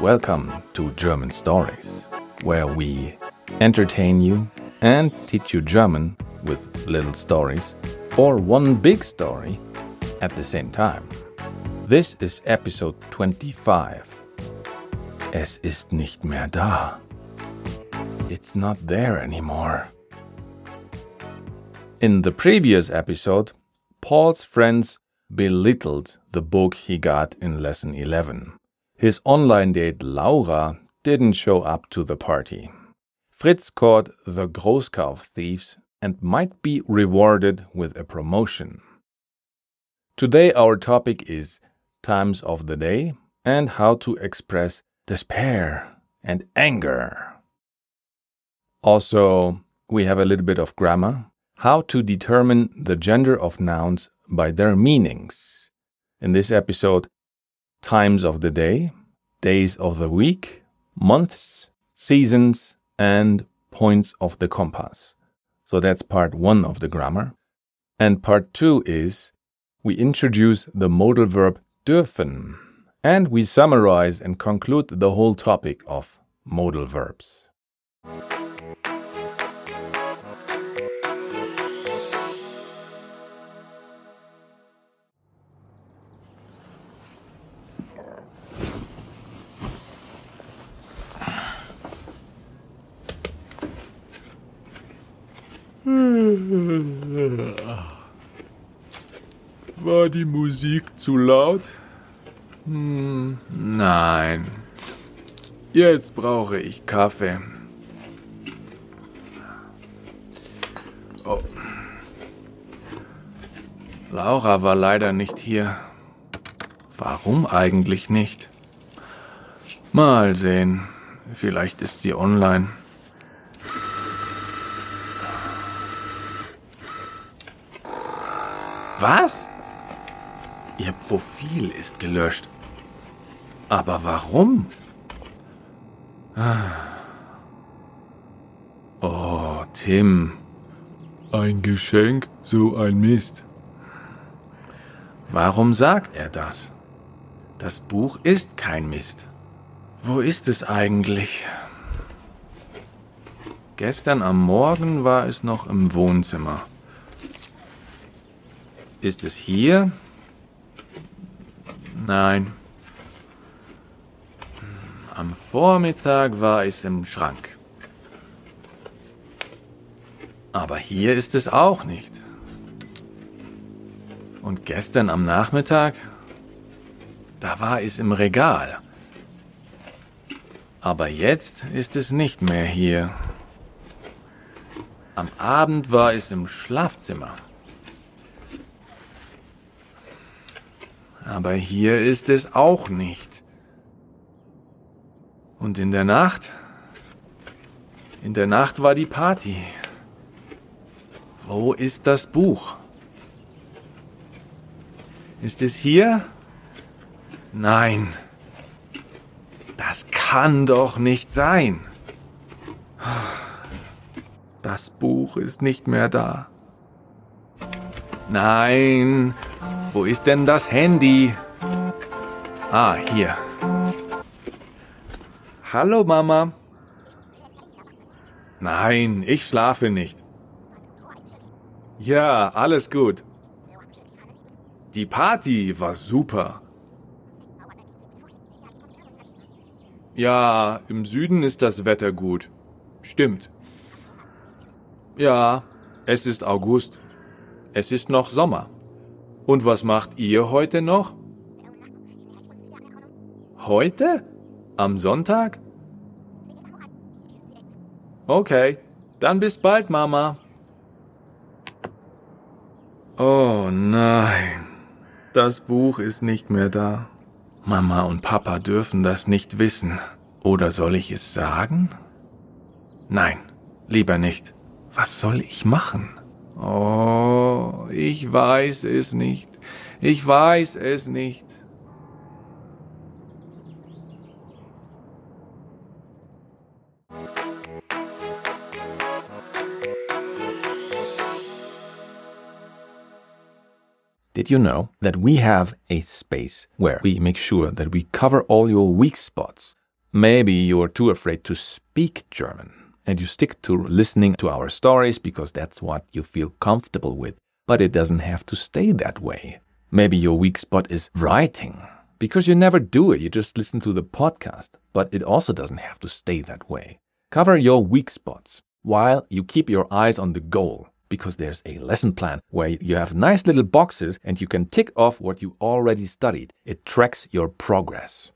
Welcome to German Stories, where we entertain you and teach you German with little stories or one big story at the same time. This is episode 25. Es ist nicht mehr da. It's not there anymore. In the previous episode, Paul's friends belittled the book he got in lesson 11. His online date Laura didn't show up to the party. Fritz caught the Großkauf thieves and might be rewarded with a promotion. Today, our topic is times of the day and how to express despair and anger. Also, we have a little bit of grammar, how to determine the gender of nouns by their meanings. In this episode, times of the day, days of the week, months, seasons, and points of the compass. So that's part one of the grammar. And part two is we introduce the modal verb dürfen and we summarize and conclude the whole topic of modal verbs. War die Musik zu laut? Hm, nein. Jetzt brauche ich Kaffee. Oh. Laura war leider nicht hier. Warum eigentlich nicht? Mal sehen. Vielleicht ist sie online. Was? Ihr Profil ist gelöscht. Aber warum? Ah. Oh, Tim. Ein Geschenk, so ein Mist. Warum sagt er das? Das Buch ist kein Mist. Wo ist es eigentlich? Gestern am Morgen war es noch im Wohnzimmer. Ist es hier? Nein. Am Vormittag war es im Schrank. Aber hier ist es auch nicht. Und gestern am Nachmittag? Da war es im Regal. Aber jetzt ist es nicht mehr hier. Am Abend war es im Schlafzimmer. Aber hier ist es auch nicht. Und in der Nacht? In der Nacht war die Party. Wo ist das Buch? Ist es hier? Nein. Das kann doch nicht sein. Das Buch ist nicht mehr da. Nein, wo ist denn das Handy? Ah, hier. Hallo, Mama. Nein, ich schlafe nicht. Ja, alles gut. Die Party war super. Ja, im Süden ist das Wetter gut. Stimmt. Ja, es ist August. Es ist noch Sommer. Und was macht ihr heute noch? Heute? Am Sonntag? Okay, dann bis bald, Mama. Oh nein, das Buch ist nicht mehr da. Mama und Papa dürfen das nicht wissen. Oder soll ich es sagen? Nein, lieber nicht. Was soll ich machen? Oh, ich weiß es nicht. Ich weiß es nicht. Did you know that we have a space where we make sure that we cover all your weak spots maybe you're too afraid to speak German and you stick to listening to our stories because that's what you feel comfortable with. But it doesn't have to stay that way. Maybe your weak spot is writing because you never do it. You just listen to the podcast. But it also doesn't have to stay that way. Cover your weak spots while you keep your eyes on the goal because there's a lesson plan where you have nice little boxes and you can tick off what you already studied. It tracks your progress.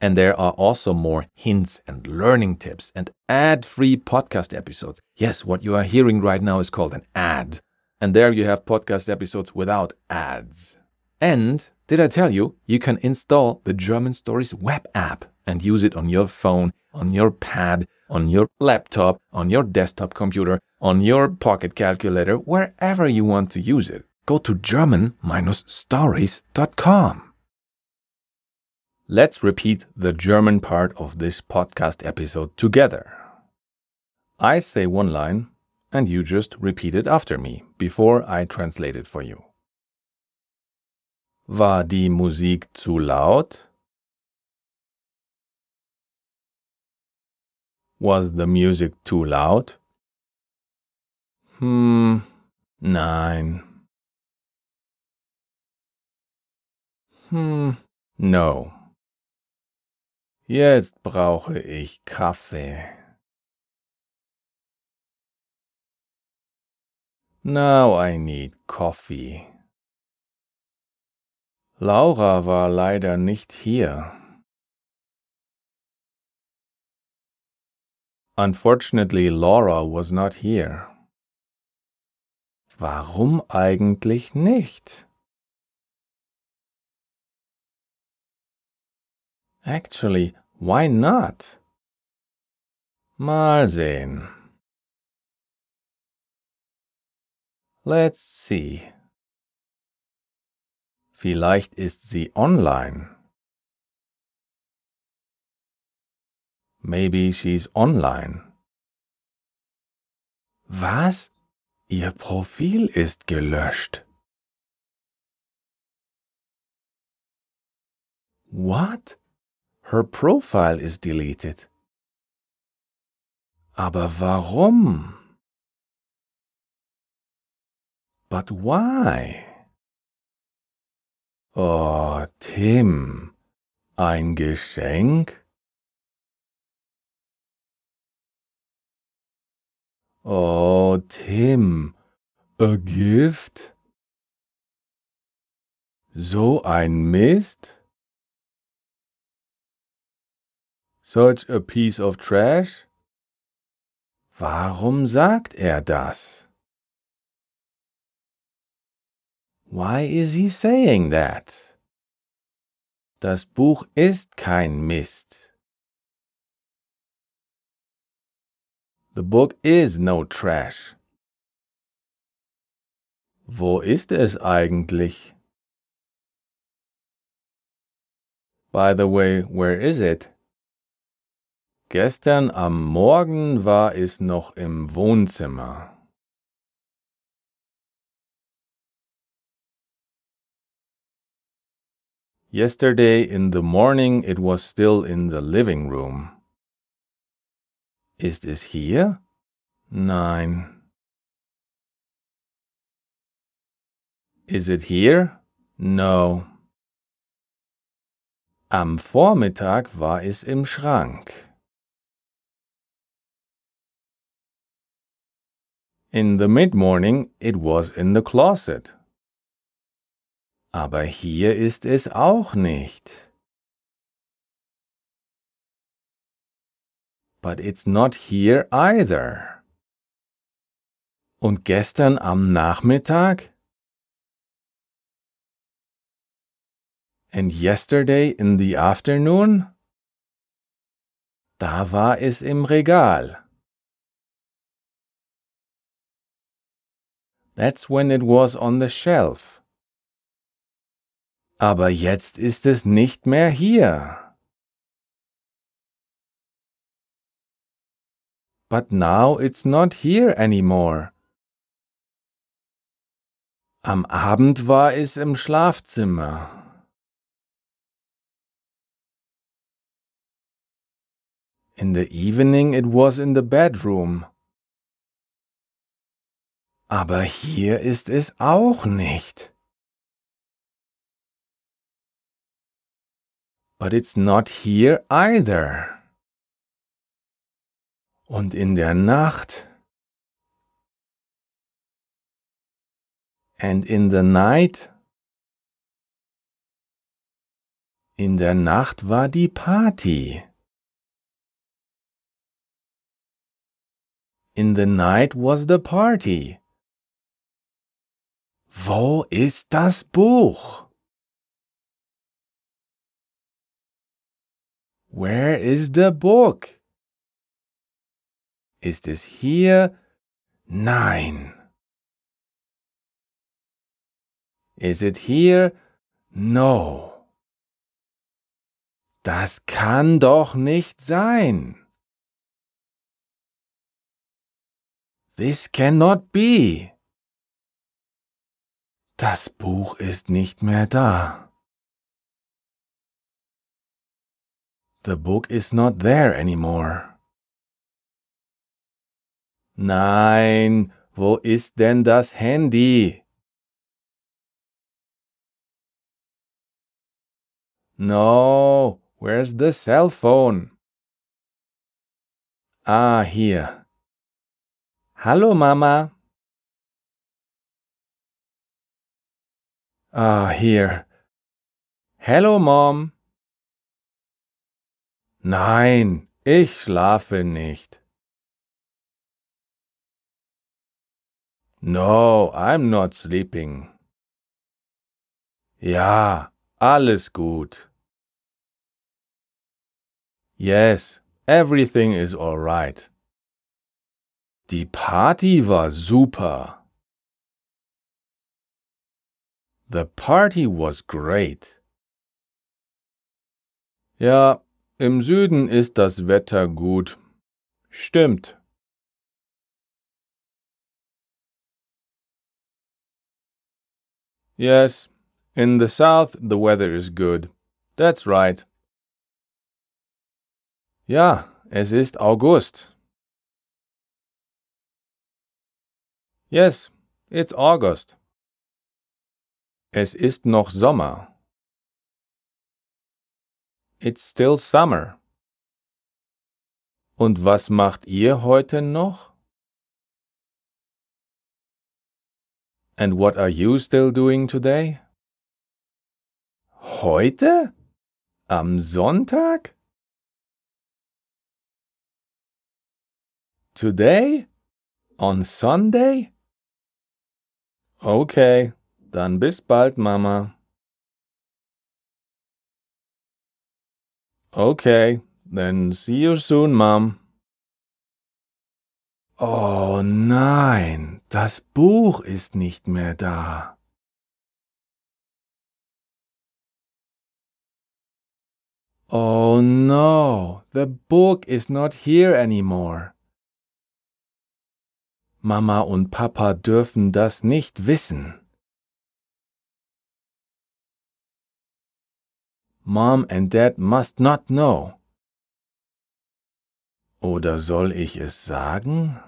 And there are also more hints and learning tips and ad free podcast episodes. Yes, what you are hearing right now is called an ad. And there you have podcast episodes without ads. And did I tell you, you can install the German Stories web app and use it on your phone, on your pad, on your laptop, on your desktop computer, on your pocket calculator, wherever you want to use it. Go to German-stories.com. Let's repeat the German part of this podcast episode together. I say one line, and you just repeat it after me before I translate it for you. War die Musik zu laut? Was the music too loud? Hm, nein. Hm, no. Jetzt brauche ich Kaffee. Now I need coffee. Laura war leider nicht hier. Unfortunately, Laura was not here. Warum eigentlich nicht? Actually, why not? Mal sehen. Let's see. Vielleicht ist sie online. Maybe she's online. Was? Ihr Profil ist gelöscht. What? Her profile is deleted. Aber warum? But why? Oh, Tim, ein Geschenk? Oh, Tim, a gift? So ein Mist? Such a piece of trash? Warum sagt er das? Why is he saying that? Das Buch ist kein Mist. The book is no trash. Wo ist es eigentlich? By the way, where is it? Gestern am Morgen war es noch im Wohnzimmer. Yesterday in the morning it was still in the living room. Ist es hier? Nein. Is it here? No. Am Vormittag war es im Schrank. In the mid-morning it was in the closet. Aber hier ist es auch nicht. But it's not here either. Und gestern am Nachmittag? And yesterday in the afternoon? Da war es im Regal. That's when it was on the shelf. Aber jetzt ist es nicht mehr hier. But now it's not here anymore. Am Abend war es im Schlafzimmer. In the evening it was in the bedroom. Aber hier ist es auch nicht. But it's not here either. Und in der Nacht. And in the night. In der Nacht war die Party. In the night was the party. Wo ist das Buch? Where is the book? Ist es hier? Nein. Is it here? No. Das kann doch nicht sein. This cannot be. Das Buch ist nicht mehr da. The book is not there anymore. Nein, wo ist denn das Handy? No, where's the cell phone? Ah, hier. Hallo, Mama. Ah, hier. Hello, Mom. Nein, ich schlafe nicht. No, I'm not sleeping. Ja, alles gut. Yes, everything is all right. Die Party war super. The party was great. Ja, im Süden ist das Wetter gut. Stimmt. Yes, in the south the weather is good. That's right. Ja, es ist August. Yes, it's August. Es ist noch Sommer. It's still summer. Und was macht ihr heute noch? And what are you still doing today? Heute? Am Sonntag? Today? On Sunday? Okay, dann bis bald, Mama. Okay, then see you soon, Mom. Oh nein, das Buch ist nicht mehr da. Oh no, the book is not here anymore. Mama und Papa dürfen das nicht wissen. Mom and Dad must not know. Oder soll ich es sagen?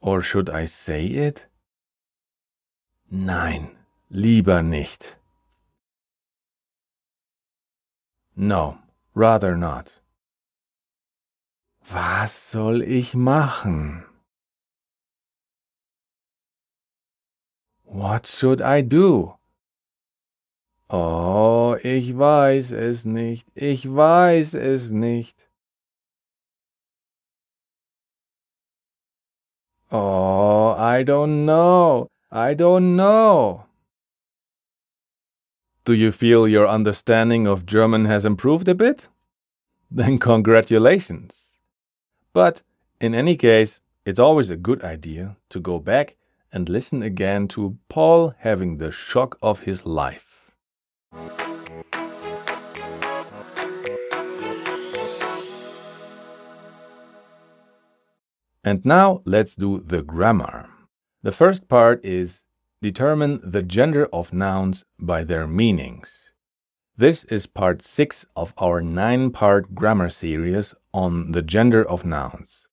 Or should I say it? Nein, lieber nicht. No, rather not. Was soll ich machen? What should I do? Oh, ich weiß es nicht, ich weiß es nicht. Oh, I don't know, I don't know. Do you feel your understanding of German has improved a bit? Then congratulations. But in any case, it's always a good idea to go back and listen again to Paul having the shock of his life. And now let's do the grammar. The first part is determine the gender of nouns by their meanings. This is part 6 of our 9 part grammar series on the gender of nouns.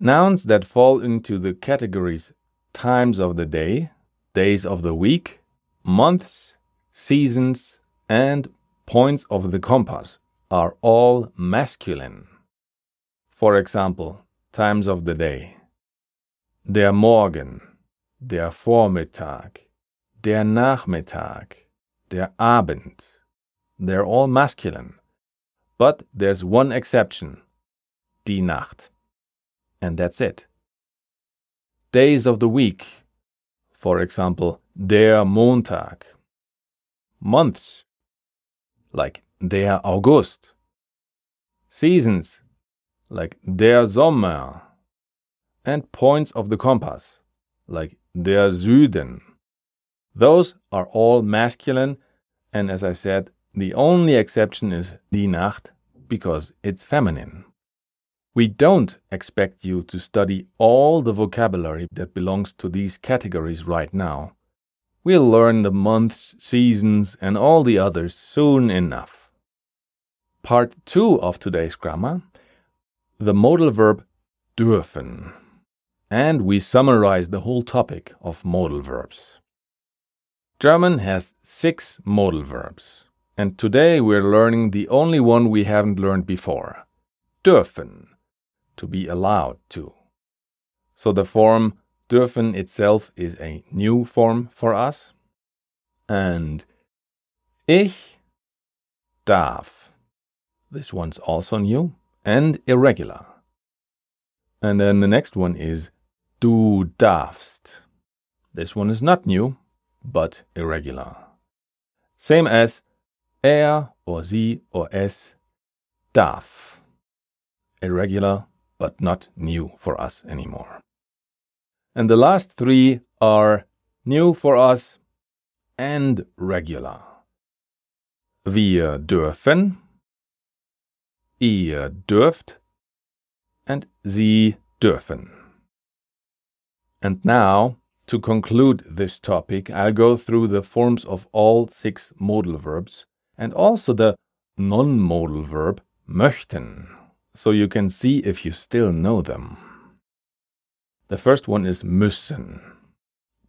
Nouns that fall into the categories times of the day, days of the week, months, seasons, and points of the compass are all masculine. For example, times of the day. Der Morgen, der Vormittag, der Nachmittag, der Abend. They're all masculine. But there's one exception die Nacht. And that's it. Days of the week. For example, der Montag. Months. Like der August. Seasons. Like der Sommer. And points of the compass. Like der Süden. Those are all masculine, and as I said, the only exception is die Nacht because it's feminine. We don't expect you to study all the vocabulary that belongs to these categories right now. We'll learn the months, seasons, and all the others soon enough. Part 2 of today's grammar the modal verb dürfen. And we summarize the whole topic of modal verbs. German has six modal verbs, and today we're learning the only one we haven't learned before dürfen, to be allowed to. So the form dürfen itself is a new form for us. And ich darf. This one's also new and irregular. And then the next one is du darfst. This one is not new, but irregular. Same as er or sie or es darf. Irregular, but not new for us anymore. And the last three are new for us and regular. Wir dürfen, ihr dürft, and sie dürfen. And now, to conclude this topic, I'll go through the forms of all six modal verbs and also the non modal verb möchten, so you can see if you still know them. The first one is müssen,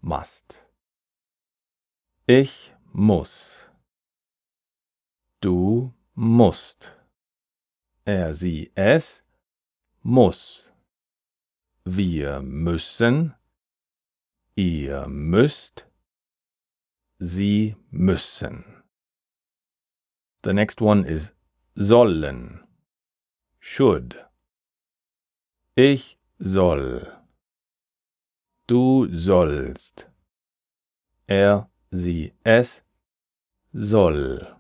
must. Ich muss. Du musst. Er, sie, es muss. Wir müssen. Ihr müsst. Sie müssen. The next one is sollen. Should. Ich soll. Du sollst. Er, sie, es soll.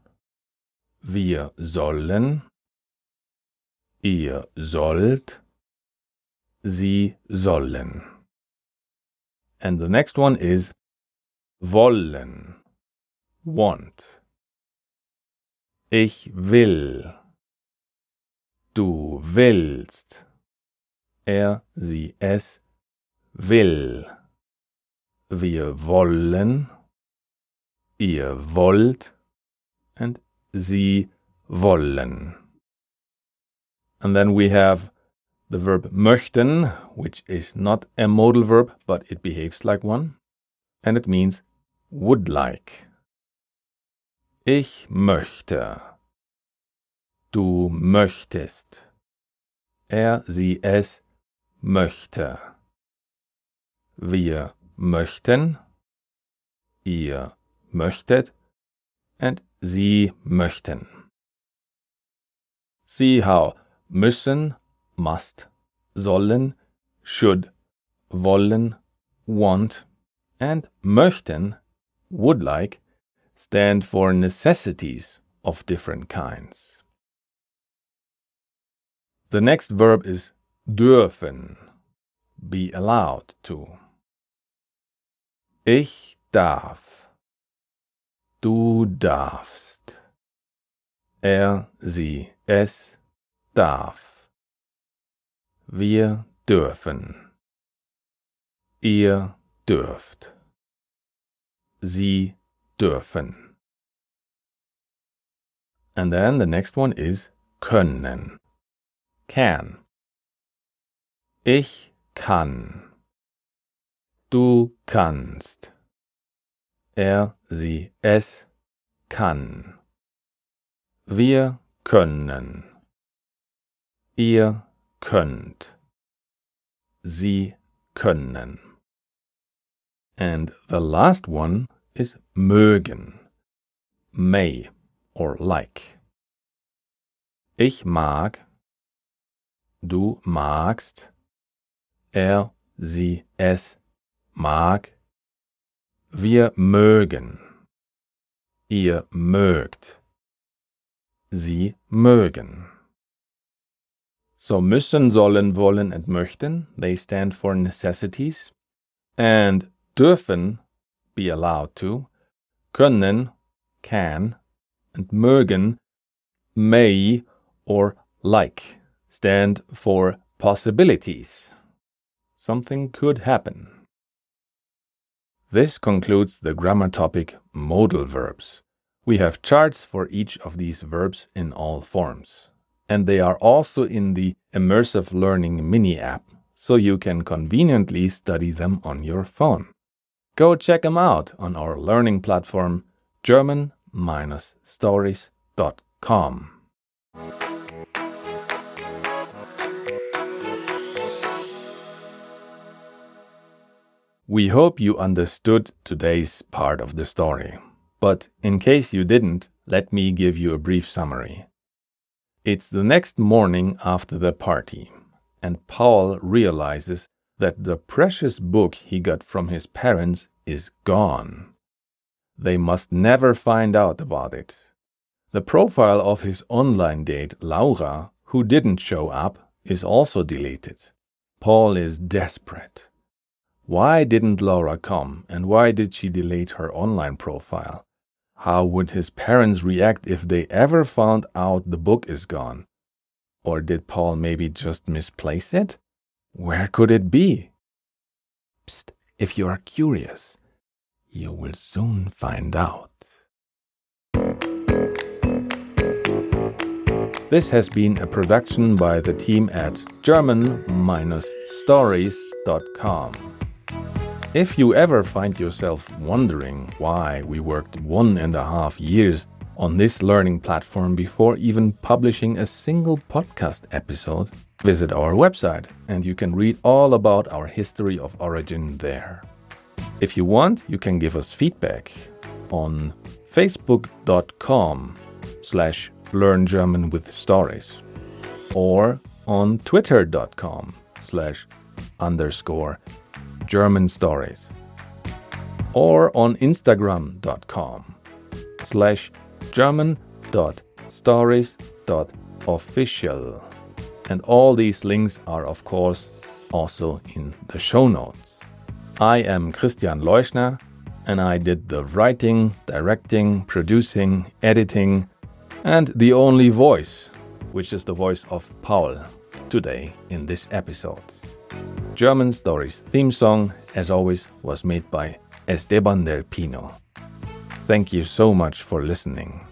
Wir sollen. Ihr sollt. Sie sollen. And the next one is wollen. Want. Ich will. Du willst. Er, sie, es will. Wir wollen. Ihr wollt. And sie wollen. And then we have the verb möchten, which is not a modal verb, but it behaves like one, and it means would like. Ich möchte. Du möchtest. Er, sie, es möchte. Wir möchten. Ihr möchtet. And sie möchten. See how müssen must, sollen, should, wollen, want, and möchten, would like, stand for necessities of different kinds. The next verb is dürfen, be allowed to. Ich darf. Du darfst. Er, sie, es darf. Wir dürfen. Ihr dürft. Sie dürfen. And then the next one is können. Can. Ich kann. Du kannst. Er, sie, es kann. Wir können. Ihr könnt. Sie können. And the last one is mögen. May or like. Ich mag. Du magst. Er, sie, es mag. Wir mögen. Ihr mögt. Sie mögen. So müssen, sollen, wollen and möchten, they stand for necessities. And dürfen, be allowed to, können, can, and mögen, may or like, stand for possibilities. Something could happen. This concludes the grammar topic modal verbs. We have charts for each of these verbs in all forms. And they are also in the Immersive Learning mini app, so you can conveniently study them on your phone. Go check them out on our learning platform German-stories.com. We hope you understood today's part of the story. But in case you didn't, let me give you a brief summary. It's the next morning after the party, and Paul realizes that the precious book he got from his parents is gone. They must never find out about it. The profile of his online date, Laura, who didn't show up, is also deleted. Paul is desperate. Why didn't Laura come, and why did she delete her online profile? How would his parents react if they ever found out the book is gone? Or did Paul maybe just misplace it? Where could it be? Psst, if you are curious, you will soon find out. This has been a production by the team at German-stories.com. If you ever find yourself wondering why we worked one and a half years on this learning platform before even publishing a single podcast episode, visit our website and you can read all about our history of origin there. If you want, you can give us feedback on facebook.com slash learn German with stories or on twitter.com slash underscore German stories or on instagram.com slash german.stories.official. And all these links are, of course, also in the show notes. I am Christian Leuschner, and I did the writing, directing, producing, editing, and the only voice, which is the voice of Paul, today in this episode. German Stories theme song, as always, was made by Esteban del Pino. Thank you so much for listening.